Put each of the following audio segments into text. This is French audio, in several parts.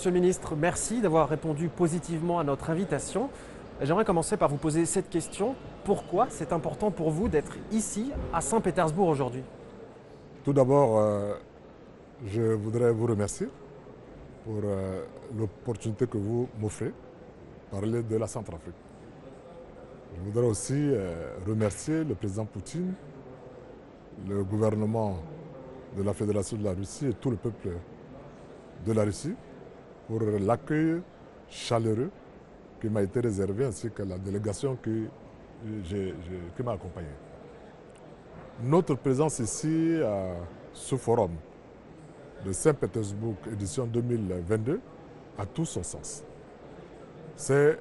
Monsieur le ministre, merci d'avoir répondu positivement à notre invitation. J'aimerais commencer par vous poser cette question. Pourquoi c'est important pour vous d'être ici, à Saint-Pétersbourg, aujourd'hui? Tout d'abord, euh, je voudrais vous remercier pour euh, l'opportunité que vous m'offrez, parler de la Centrafrique. Je voudrais aussi euh, remercier le président Poutine, le gouvernement de la Fédération de la Russie et tout le peuple de la Russie pour l'accueil chaleureux qui m'a été réservé ainsi que la délégation qui, qui m'a accompagné. Notre présence ici à ce forum de Saint-Pétersbourg édition 2022 a tout son sens. C'est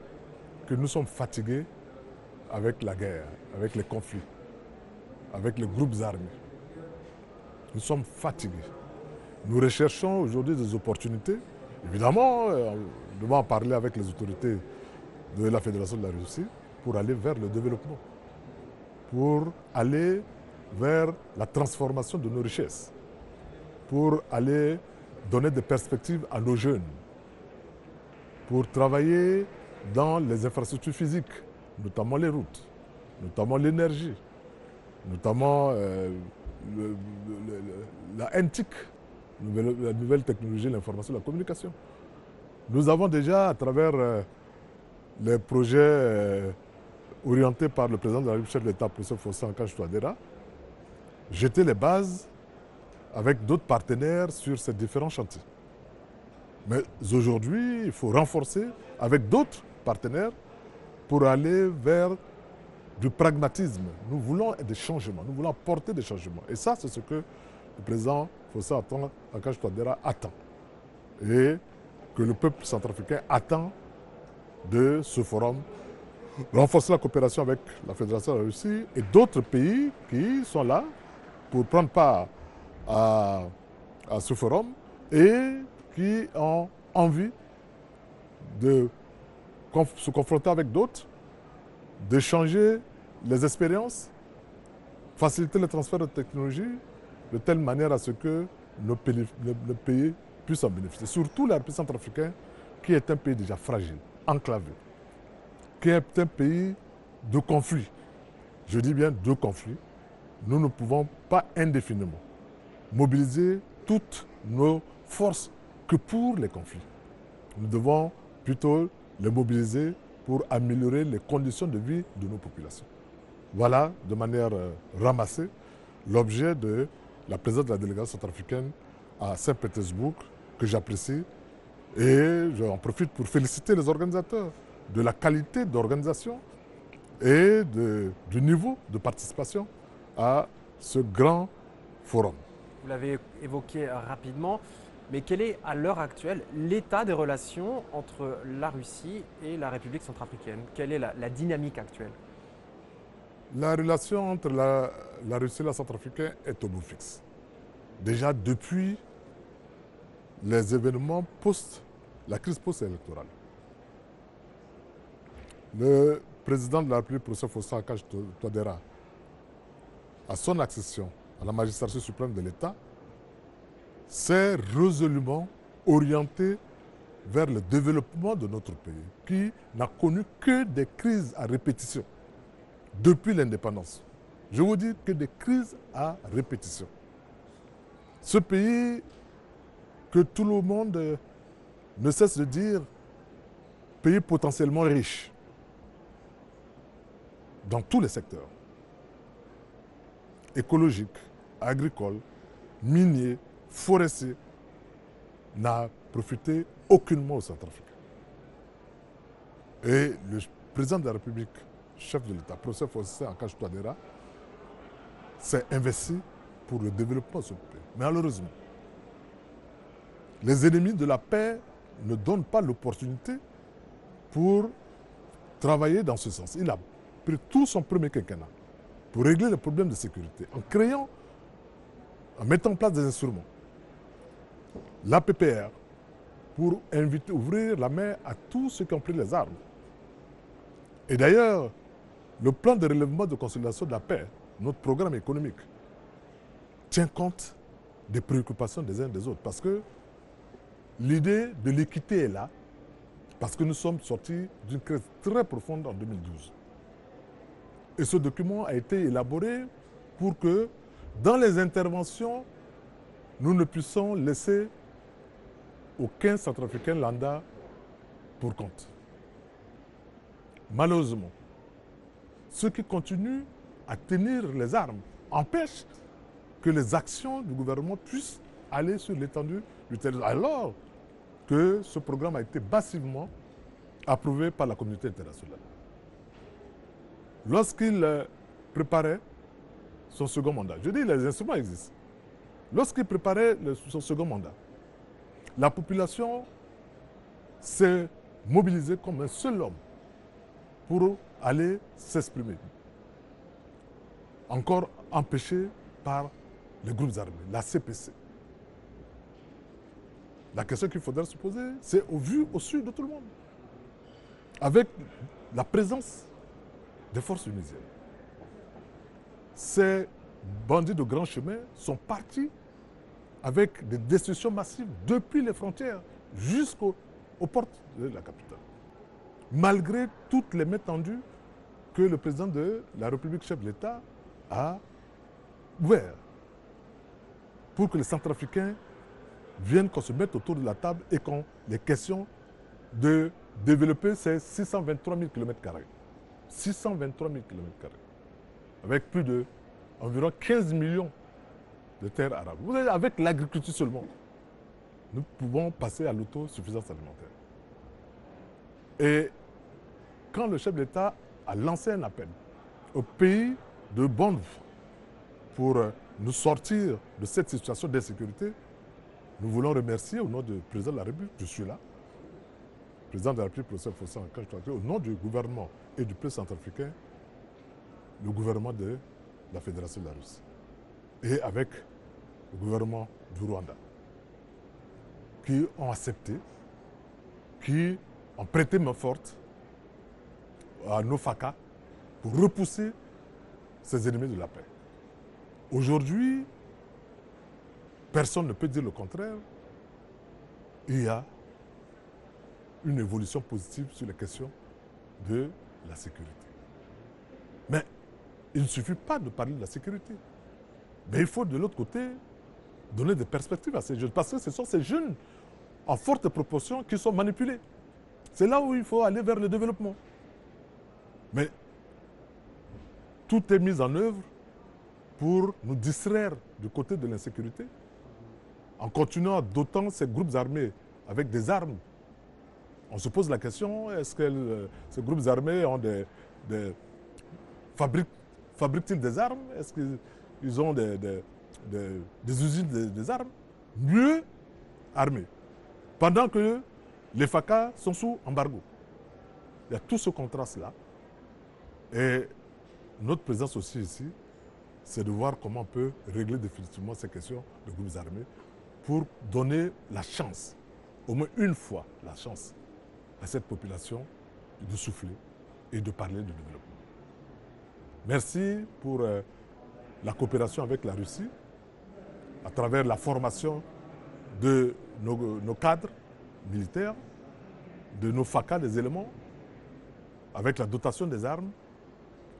que nous sommes fatigués avec la guerre, avec les conflits, avec les groupes armés. Nous sommes fatigués. Nous recherchons aujourd'hui des opportunités. Évidemment, euh, devons en parler avec les autorités de la Fédération de la Russie pour aller vers le développement, pour aller vers la transformation de nos richesses, pour aller donner des perspectives à nos jeunes, pour travailler dans les infrastructures physiques, notamment les routes, notamment l'énergie, notamment euh, la NTIC, la nouvelle technologie, l'information, la communication. Nous avons déjà, à travers euh, les projets euh, orientés par le président de la République, chef de l'État, professeur Fossé Ankash Touadéra, jeté les bases avec d'autres partenaires sur ces différents chantiers. Mais aujourd'hui, il faut renforcer avec d'autres partenaires pour aller vers du pragmatisme. Nous voulons des changements, nous voulons apporter des changements. Et ça, c'est ce que le président Fossa Akash Touadéra attend. Et que le peuple centrafricain attend de ce forum. Renforcer la coopération avec la Fédération de la Russie et d'autres pays qui sont là pour prendre part à, à ce forum et qui ont envie de se confronter avec d'autres, d'échanger les expériences, faciliter le transfert de technologies de telle manière à ce que nos pays, puissent en bénéficier. Surtout la République centrafricaine, qui est un pays déjà fragile, enclavé, qui est un pays de conflits. Je dis bien de conflits. Nous ne pouvons pas indéfiniment mobiliser toutes nos forces que pour les conflits. Nous devons plutôt les mobiliser pour améliorer les conditions de vie de nos populations. Voilà, de manière euh, ramassée, l'objet de la présence de la délégation centrafricaine à Saint-Pétersbourg, que j'apprécie. Et j'en profite pour féliciter les organisateurs de la qualité d'organisation et du niveau de participation à ce grand forum. Vous l'avez évoqué euh, rapidement, mais quel est à l'heure actuelle l'état des relations entre la Russie et la République centrafricaine? Quelle est la dynamique actuelle? La relation entre la, Russie et la Centrafricaine est au bout fixe. Déjà depuis les événements post, la crise post-électorale. Le président de la République, professeur Fossa Akash Touadéra, à son accession à la magistrature suprême de l'État, s'est résolument orienté vers le développement de notre pays, qui n'a connu que des crises à répétition depuis l'indépendance. Je vous dis que des crises à répétition. Ce pays que tout le monde ne cesse de dire, pays potentiellement riche, dans tous les secteurs, écologique, agricole, minier, forestier, n'a profité aucunement au Centrafrique. Et le président de la République chef de l'État, professeur Fossé Akash Touadéra, s'est investi pour le développement de ce pays. Malheureusement, les ennemis de la paix ne donnent pas l'opportunité pour travailler dans ce sens. Il a pris tout son premier quinquennat pour régler les problèmes de sécurité en créant, en mettant en place des instruments. La PPR pour inviter, ouvrir la main à tous ceux qui ont pris les armes. Et d'ailleurs, le plan de relèvement de consolidation de la paix, notre programme économique, tient compte des préoccupations des uns et des autres. Parce que l'idée de l'équité est là, parce que nous sommes sortis d'une crise très profonde en 2012. Et ce document a été élaboré pour que, dans les interventions, nous ne puissions laisser aucun centrafricain lambda pour compte. Malheureusement, ceux qui continuent à tenir les armes empêchent que les actions du gouvernement puissent aller sur l'étendue du territoire. Alors que ce programme a été massivement approuvé par la communauté internationale. Lorsqu'il préparait son second mandat, je dis les instruments existent. Lorsqu'il préparait son second mandat, la population s'est mobilisée comme un seul homme pour aller s'exprimer. Encore empêché par les groupes armés, la CPC. La question qu'il faudrait se poser, c'est au vu, au sud de tout le monde. Avec la présence des forces unisiennes. Ces bandits de grand chemin sont partis avec des destructions massives depuis les frontières jusqu'aux portes de la capitale. Malgré toutes les mains tendues que le président de la République, chef de l'État, a ouvertes pour que les Centrafricains viennent qu'on se mette autour de la table et qu'on les questions de développer ces 623 000 km. 623 000 km. Avec plus de environ 15 millions de terres arabes. Vous avec l'agriculture seulement, nous pouvons passer à l'autosuffisance alimentaire. Et quand le chef d'État a lancé un appel au pays de bonne pour nous sortir de cette situation d'insécurité, nous voulons remercier au nom du président de la République, je suis là, président de la République, professeur Fossan, au nom du gouvernement et du peuple centrafricain, le gouvernement de la Fédération de la Russie. Et avec le gouvernement du Rwanda, qui ont accepté, qui ont prêté main forte à nos FACA pour repousser ces ennemis de la paix. Aujourd'hui, personne ne peut dire le contraire. Il y a une évolution positive sur les questions de la sécurité. Mais il ne suffit pas de parler de la sécurité. Mais il faut de l'autre côté donner des perspectives à ces jeunes. Parce que ce sont ces jeunes en forte proportion qui sont manipulés. C'est là où il faut aller vers le développement. Mais tout est mis en œuvre pour nous distraire du côté de l'insécurité, en continuant d'autant ces groupes armés avec des armes. On se pose la question, est-ce que euh, ces groupes armés ont fabriquent-ils des armes? Est-ce qu'ils ont des, des usines des armes? Mieux armées Pendant que les FACA sont sous embargo. Il y a tout ce contraste-là. Et notre présence aussi ici, c'est de voir comment on peut régler définitivement ces questions de groupes armés pour donner la chance, au moins une fois la chance, à cette population de souffler et de parler de développement. Merci pour euh, la coopération avec la Russie à travers la formation de nos, nos cadres militaires, de nos FACA, des éléments, avec la dotation des armes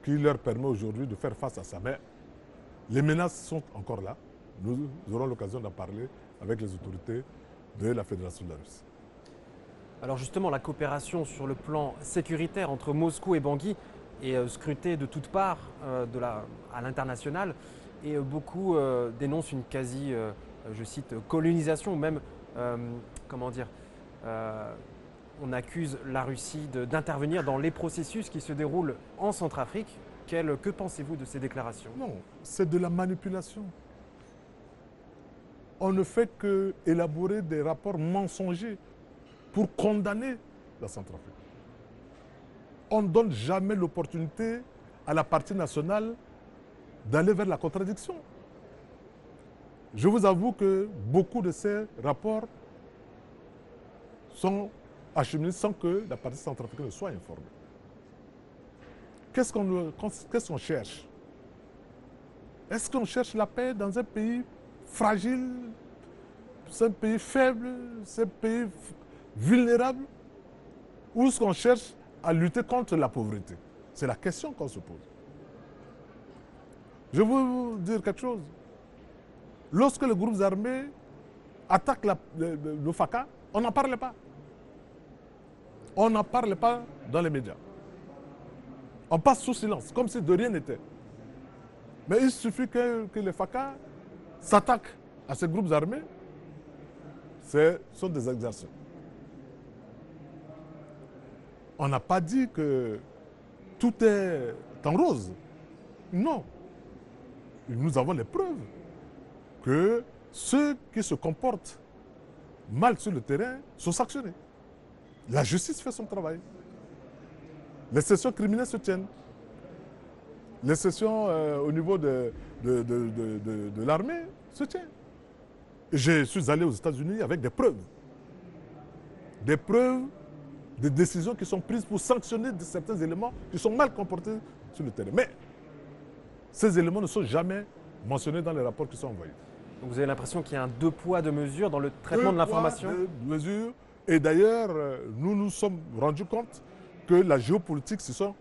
qui leur permet aujourd'hui de faire face à ça. Mais les menaces sont encore là. Nous aurons l'occasion d'en parler avec les autorités de la Fédération de la Russie. Alors justement, la coopération sur le plan sécuritaire entre Moscou et Bangui est euh, scrutée de toutes parts euh, à l'international et euh, beaucoup dénoncent une quasi, je cite, colonisation ou même, comment dire, on accuse la Russie d'intervenir dans les processus qui se déroulent en Centrafrique. que pensez-vous de ces déclarations? Non, c'est de la manipulation. On ne fait que élaborer des rapports mensongers pour condamner la Centrafrique. On ne donne jamais l'opportunité à la partie nationale d'aller vers la contradiction. Je vous avoue que beaucoup de ces rapports sont acheminés sans que la partie centrafricaine ne soit informée. Qu'est-ce qu'on cherche? Est-ce qu'on cherche la paix dans un pays fragile, c'est un pays faible, c'est un pays vulnérable, où est-ce qu'on cherche à lutter contre la pauvreté? C'est la question qu'on se pose. Je veux vous dire quelque chose. Lorsque les groupes armés attaquent le, FACA, on n'en parle pas. On n'en parle pas dans les médias. On passe sous silence, comme si de rien n'était. Mais il suffit que, les FACA s'attaquent à ces groupes armés. Ce sont des exactions. On n'a pas dit que tout est en rose. Non. Nous avons les preuves que ceux qui se comportent mal sur le terrain sont sanctionnés. La justice fait son travail. Les sessions criminelles se tiennent. Les sessions euh, au niveau de, de, l'armée se tiennent. Je suis allé aux États-Unis avec des preuves. Des preuves des décisions qui sont prises pour sanctionner certains éléments qui sont mal comportés sur le terrain. Mais ces éléments ne sont jamais mentionnés dans les rapports qui sont envoyés. vous avez l'impression qu'il y a un deux poids, deux mesures dans le traitement de l'information? Deux mesures. Et d'ailleurs, euh, nous nous sommes rendus compte que la géopolitique se sont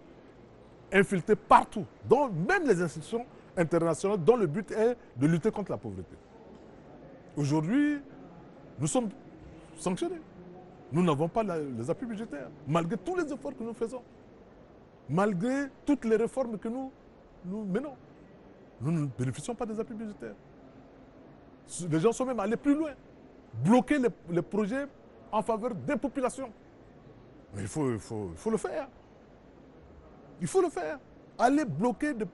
infiltrées partout, dans même les institutions internationales, dont le but est de lutter contre la pauvreté. Aujourd'hui, nous sommes sanctionnés. Nous n'avons pas les appuis budgétaires, malgré tous les efforts que nous faisons, malgré toutes les réformes que nous menons. Nous ne bénéficions pas des appuis budgétaires. Les gens sont même allés plus loin, bloquer les, projets en faveur des populations. Mais il faut, le faire. Il faut le faire. Aller bloquer des,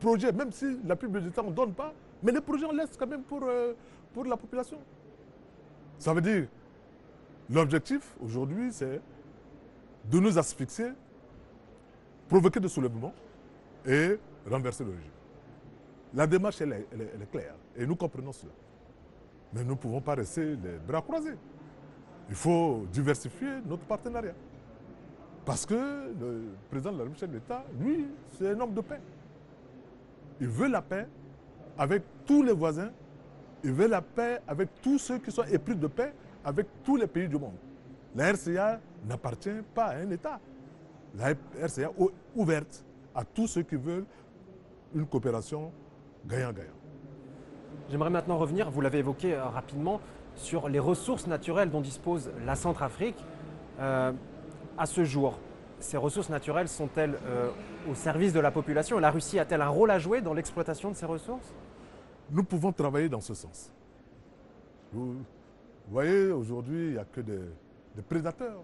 projets, même si l'appui budgétaire ne donne pas, mais les projets on laisse quand même pour, euh, pour la population. Ça veut dire L'objectif aujourd'hui, c'est de nous asphyxier, provoquer des soulèvements et renverser le régime. La démarche, elle est, claire et nous comprenons cela. Mais nous ne pouvons pas rester les bras croisés. Il faut diversifier notre partenariat. Parce que le président de la République l'État, lui, c'est un homme de paix. Il veut la paix avec tous les voisins. Il veut la paix avec tous ceux qui sont épris de paix avec tous les pays du monde. La RCA n'appartient pas à un État. La RCA est ouverte à tous ceux qui veulent une coopération gagnant-gagnant. J'aimerais maintenant revenir, vous l'avez évoqué euh, rapidement, sur les ressources naturelles dont dispose la Centrafrique. Euh, à ce jour, ces ressources naturelles sont-elles euh, au service de la population La Russie a-t-elle un rôle à jouer dans l'exploitation de ces ressources? Nous pouvons travailler dans ce sens. Vous voyez, aujourd'hui, il n'y a que des, prédateurs.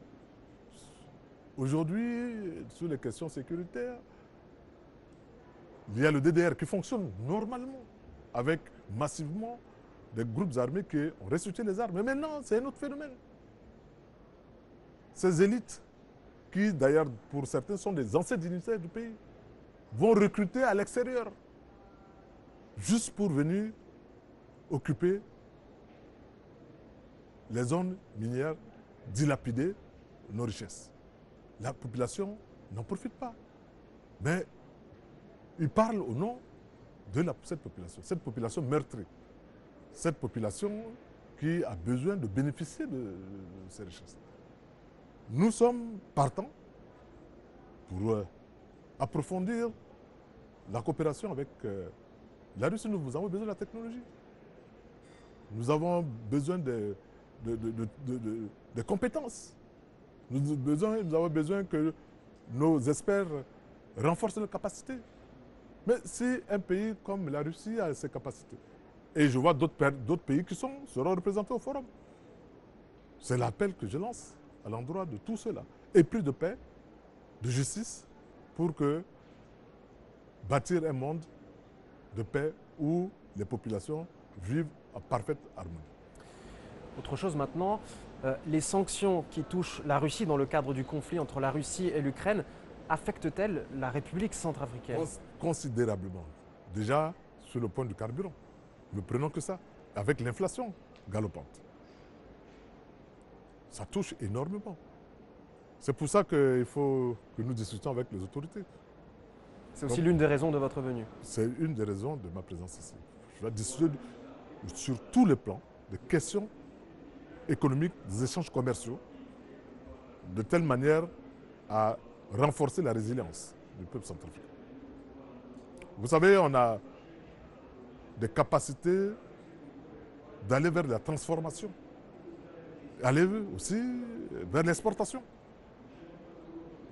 Aujourd'hui, sur les questions sécuritaires, il y a le DDR qui fonctionne normalement, avec massivement des groupes armés qui ont ressuscité les armes. Mais maintenant, c'est un autre phénomène. Ces élites, qui d'ailleurs pour certains sont des anciens dignitaires du pays, vont recruter à l'extérieur, juste pour venir occuper les zones minières dilapider nos richesses. La population n'en profite pas. Mais ils parlent au nom de cette population, cette population meurtrie, cette population qui a besoin de bénéficier de, ces richesses. Nous sommes partants pour euh, approfondir la coopération avec euh, la Russie. Nous avons besoin de la technologie. Nous avons besoin de, compétences. Nous, nous avons besoin que nos experts renforcent leurs capacités. Mais si un pays comme la Russie a ces capacités, et je vois d'autres pays qui sont, seront représentés au forum, c'est l'appel que je lance à l'endroit de tous ceux-là. Et plus de paix, de justice, pour que bâtir un monde de paix où les populations vivent en parfaite harmonie. Autre chose maintenant, euh, les sanctions qui touchent la Russie dans le cadre du conflit entre la Russie et l'Ukraine affectent-elles la République centrafricaine? Considérablement. Déjà sur le point du carburant. Ne prenons que ça, avec l'inflation galopante. Ça touche énormément. C'est pour ça qu'il faut que nous discutions avec les autorités. C'est aussi l'une des raisons de votre venue C'est une des raisons de ma présence ici. Je vais discuter sur tous les plans des questions économiques, des échanges commerciaux, de telle manière à renforcer la résilience du peuple centrafricain. Vous savez, on a des capacités d'aller vers la transformation, aller aussi vers l'exportation.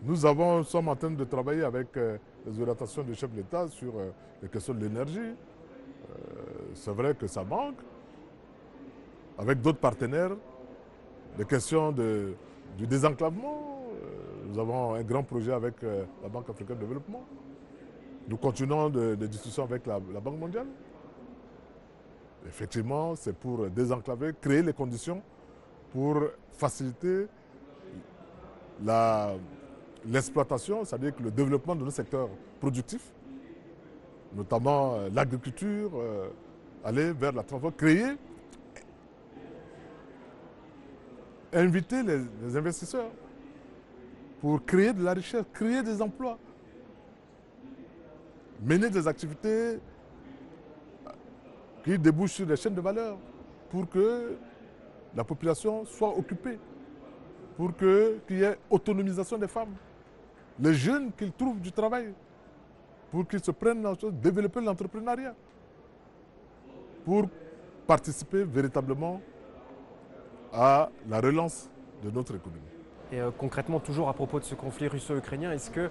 Nous avons, sommes en train de travailler avec euh, les orientations du chef de l'État sur euh, les questions de l'énergie. Euh, c'est vrai que ça manque. Avec d'autres partenaires, les questions de, du désenclavement. nous avons un grand projet avec la Banque africaine de développement. Nous continuons des discussions avec la Banque mondiale. Effectivement, c'est pour désenclaver, créer les conditions pour faciliter l'exploitation, c'est-à-dire le développement de nos secteurs productifs, notamment euh, l'agriculture, euh, aller vers la transformation, créer, inviter les, investisseurs pour créer de la richesse, créer des emplois, mener des activités qui débouchent sur des chaînes de valeur pour que la population soit occupée, pour qu'il y ait autonomisation des femmes les jeunes qu'ils trouvent du travail, pour qu'ils se prennent en chose, développer l'entrepreneuriat, pour participer véritablement à la relance de notre économie. Et euh, concrètement, toujours à propos de ce conflit russo-ukrainien, est-ce que,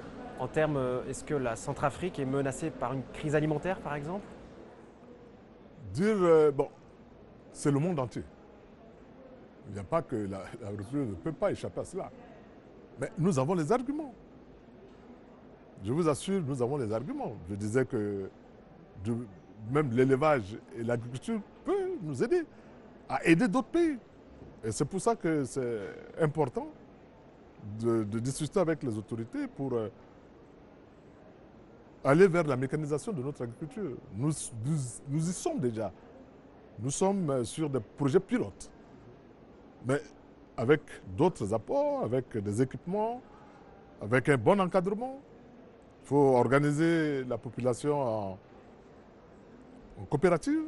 euh, est-ce que la Centrafrique est menacée par une crise alimentaire, par exemple? Dire, euh, bon, c'est le monde entier. Il n'y a pas que la, ne peut pas échapper à cela. Mais nous avons les arguments. Je vous assure, nous avons les arguments. Je disais que même l'élevage et l'agriculture peuvent nous aider à aider d'autres pays. Et c'est pour ça que c'est important de, discuter avec les autorités pour euh, aller vers la mécanisation de notre agriculture. Nous, y sommes déjà. Nous sommes euh, sur des projets pilotes. Mais avec d'autres apports, avec des équipements, avec un bon encadrement. Il faut organiser la population en, coopérative,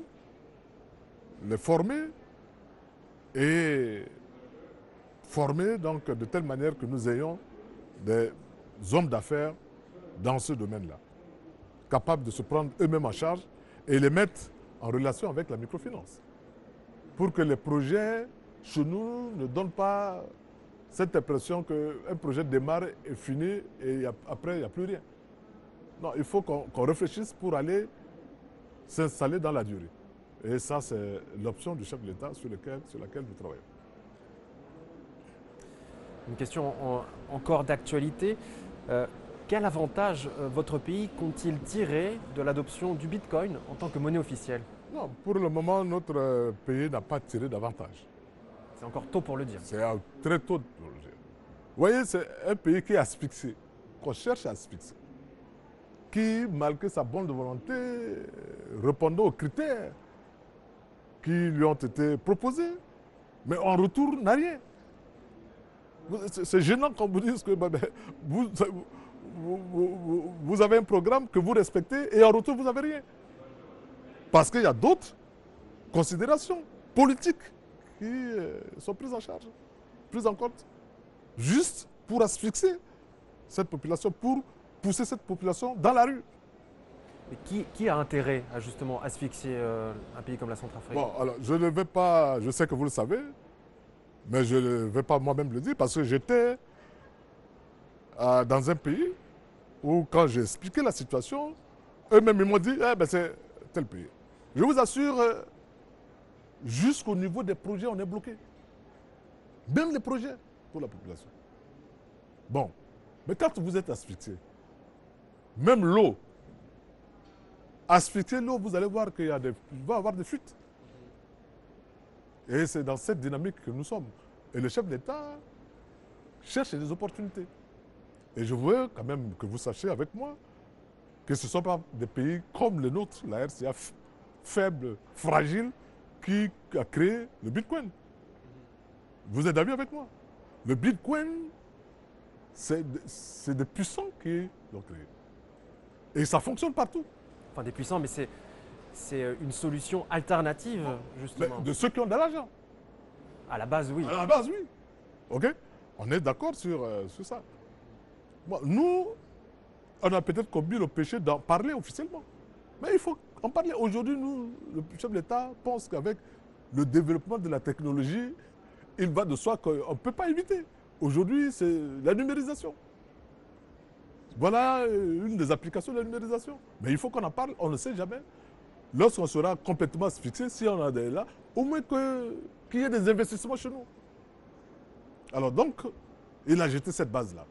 les former et former donc de telle manière que nous ayons des hommes d'affaires dans ce domaine-là, capables de se prendre eux-mêmes en charge et les mettre en relation avec la microfinance. Pour que les projets chez nous ne donnent pas cette impression qu'un projet démarre et finit et après il n'y a plus rien. Non, il faut qu'on réfléchisse pour aller s'installer dans la durée. Et ça, c'est l'option du chef de l'État sur, laquelle nous travaillons. Une question encore d'actualité. Euh, quel avantage euh, votre pays compte-t-il tirer de l'adoption du Bitcoin en tant que monnaie officielle? Non, pour le moment, notre euh, pays n'a pas tiré d'avantage. C'est encore tôt pour le dire. C'est très tôt pour le dire. Vous voyez, c'est un pays qui est asphyxié, qu'on cherche à asphyxier qui, malgré sa bonne volonté, répondait aux critères qui lui ont été proposés. Mais en retour, n'a rien. C'est gênant quand vous dites que bah, ben, vous, vous, avez un programme que vous respectez et en retour, vous n'avez rien. Parce qu'il y a d'autres considérations politiques qui euh, sont prises en charge, prises en compte, juste pour asphyxier cette population, pour pousser cette population dans la rue. Mais qui, a intérêt à justement asphyxier euh, un pays comme la Centrafrique? Bon, alors je ne vais pas, je sais que vous le savez, mais je ne vais pas moi-même le dire parce que j'étais euh, dans un pays où quand j'ai expliqué la situation, eux-mêmes ils m'ont dit, eh ben c'est tel pays. Je vous assure, euh, jusqu'au niveau des projets, on est bloqué. Même les projets pour la population. Bon, mais quand vous êtes asphyxié, même l'eau. Asphyxier l'eau, vous allez voir qu'il va y avoir des fuites. Et c'est dans cette dynamique que nous sommes. Et le chef d'État cherche des opportunités. Et je veux quand même que vous sachiez avec moi que ce ne sont pas des pays comme le nôtre, la RCA faible, fragile, qui a créé le Bitcoin. Vous êtes d'accord avec moi? Le Bitcoin, c'est des puissants qui l'ont créé. Et ça fonctionne partout. Enfin, des puissants, mais c'est. euh, une solution alternative, Mais justement. de ceux qui ont de l'argent. À la base, oui. À la base, oui. OK? On est d'accord sur, euh, sur ça. Nous, on a peut-être commis le péché d'en parler officiellement. Mais il faut en parler. Aujourd'hui, nous, le chef de l'État pense qu'avec le développement de la technologie, il va de soi qu'on ne peut pas éviter. Aujourd'hui, c'est la numérisation. Voilà euh, une des applications de la numérisation. Mais il faut qu'on en parle, on ne sait jamais. Lorsqu'on sera complètement fixé, si on a des là, au moins qu'il y ait des investissements chez nous. Alors donc, il a jeté cette base-là.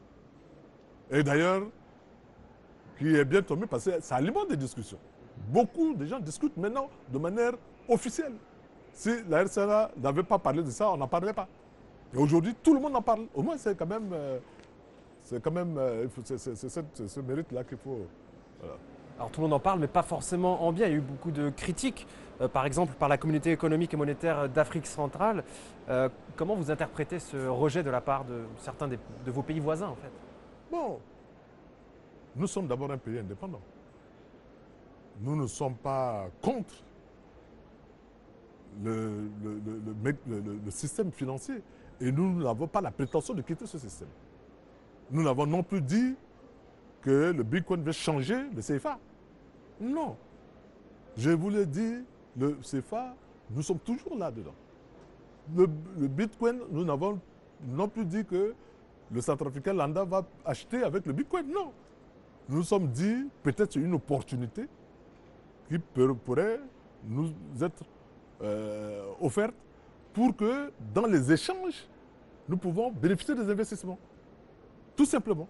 Et d'ailleurs, qui est bien tombé parce que ça alimente des discussions. Beaucoup de gens discutent maintenant de manière officielle. Si la RCA n'avait pas parlé de ça, on n'en parlait pas. Et aujourd'hui, tout le monde en parle. Au moins, c'est quand même, euh, c'est quand même, euh, c'est- ce mérite-là qu'il faut. Alors tout le monde en parle, mais pas forcément en bien. Il y a eu beaucoup de critiques, euh, par exemple par la communauté économique et monétaire d'Afrique centrale. Comment vous interprétez ce rejet de la part de certains de vos pays voisins, en fait? Bon, nous sommes d'abord un pays indépendant. Nous ne sommes pas contre le, le- le- le système financier. Et nous n'avons pas la prétention de quitter ce système. Nous n'avons non plus dit que le Bitcoin va changer le CFA. Non. Je vous l'ai dit, le CFA, nous sommes toujours là-dedans. Le, le Bitcoin, nous n'avons non plus dit que le centrafricain Landa va acheter avec le Bitcoin. Non. Nous nous sommes dit, peut-être une opportunité qui pourrait nous être euh, offerte pour que dans les échanges, nous pouvons bénéficier des investissements. Tout simplement.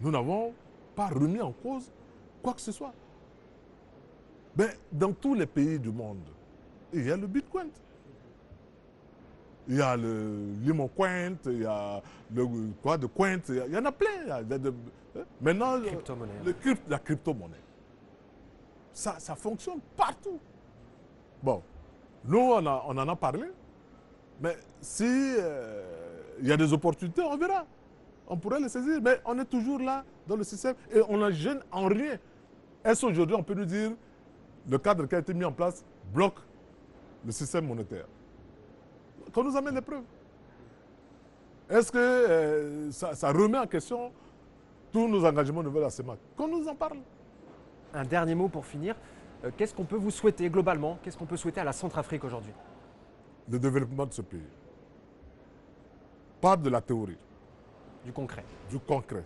Nous n'avons pas remis en cause quoi que ce soit. Mais dans tous les pays du monde, il y a le Bitcoin. Il y a le Limon Coin, il y a le quoi de Coin, il y en a plein. il y a de- de- hein? maintenant, le- Crypto-monnaie. le crypt- la crypto-monnaie. Ça, ça fonctionne partout. Bon, nous, on, a- on en a parlé. Mais si euh, il y a des opportunités, on verra. On pourrait les saisir. Mais on est toujours là dans le système et on ne gêne en rien. Est-ce qu'aujourd'hui, on peut nous dire le cadre qui a été mis en place bloque le système monétaire? Qu'on nous amène les preuves. Est-ce que euh, ça, ça remet en question tous nos engagements de la CEMAC Qu'on nous en parle. Un dernier mot pour finir. Euh, Qu'est-ce qu'on peut vous souhaiter globalement? Qu'est-ce qu'on peut souhaiter à la Centrafrique aujourd'hui? Le développement de ce pays. Pas de la théorie, Du concret. du concret.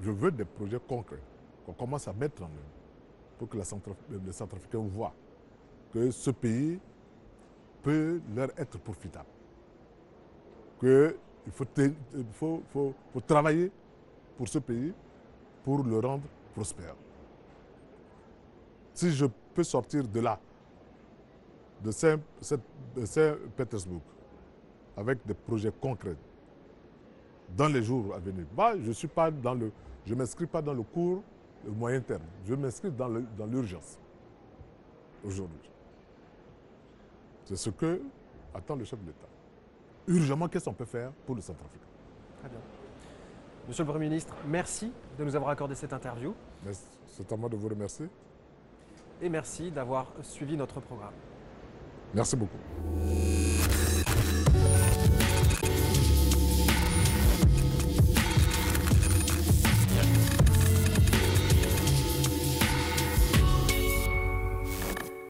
Je veux des projets concrets qu'on commence à mettre en œuvre pour que la Centraf- les Centrafricains voient que ce pays peut leur être profitable. Te- il faut, travailler pour ce pays pour le rendre prospère. Si je peux sortir de là, de Saint- Saint- de Saint-Pétersbourg, avec des projets concrets dans les jours à venir. Je suis pas dans le, je m'inscris pas dans le court le moyen terme. Je m'inscris dans l'urgence aujourd'hui. C'est ce que attend le chef de l'État. Urgemment, qu'est-ce qu'on peut faire pour le Centrafrique Très bien. Monsieur le Premier ministre, merci de nous avoir accordé cette interview C'est à moi de vous remercier. et merci d'avoir suivi notre programme. Merci beaucoup.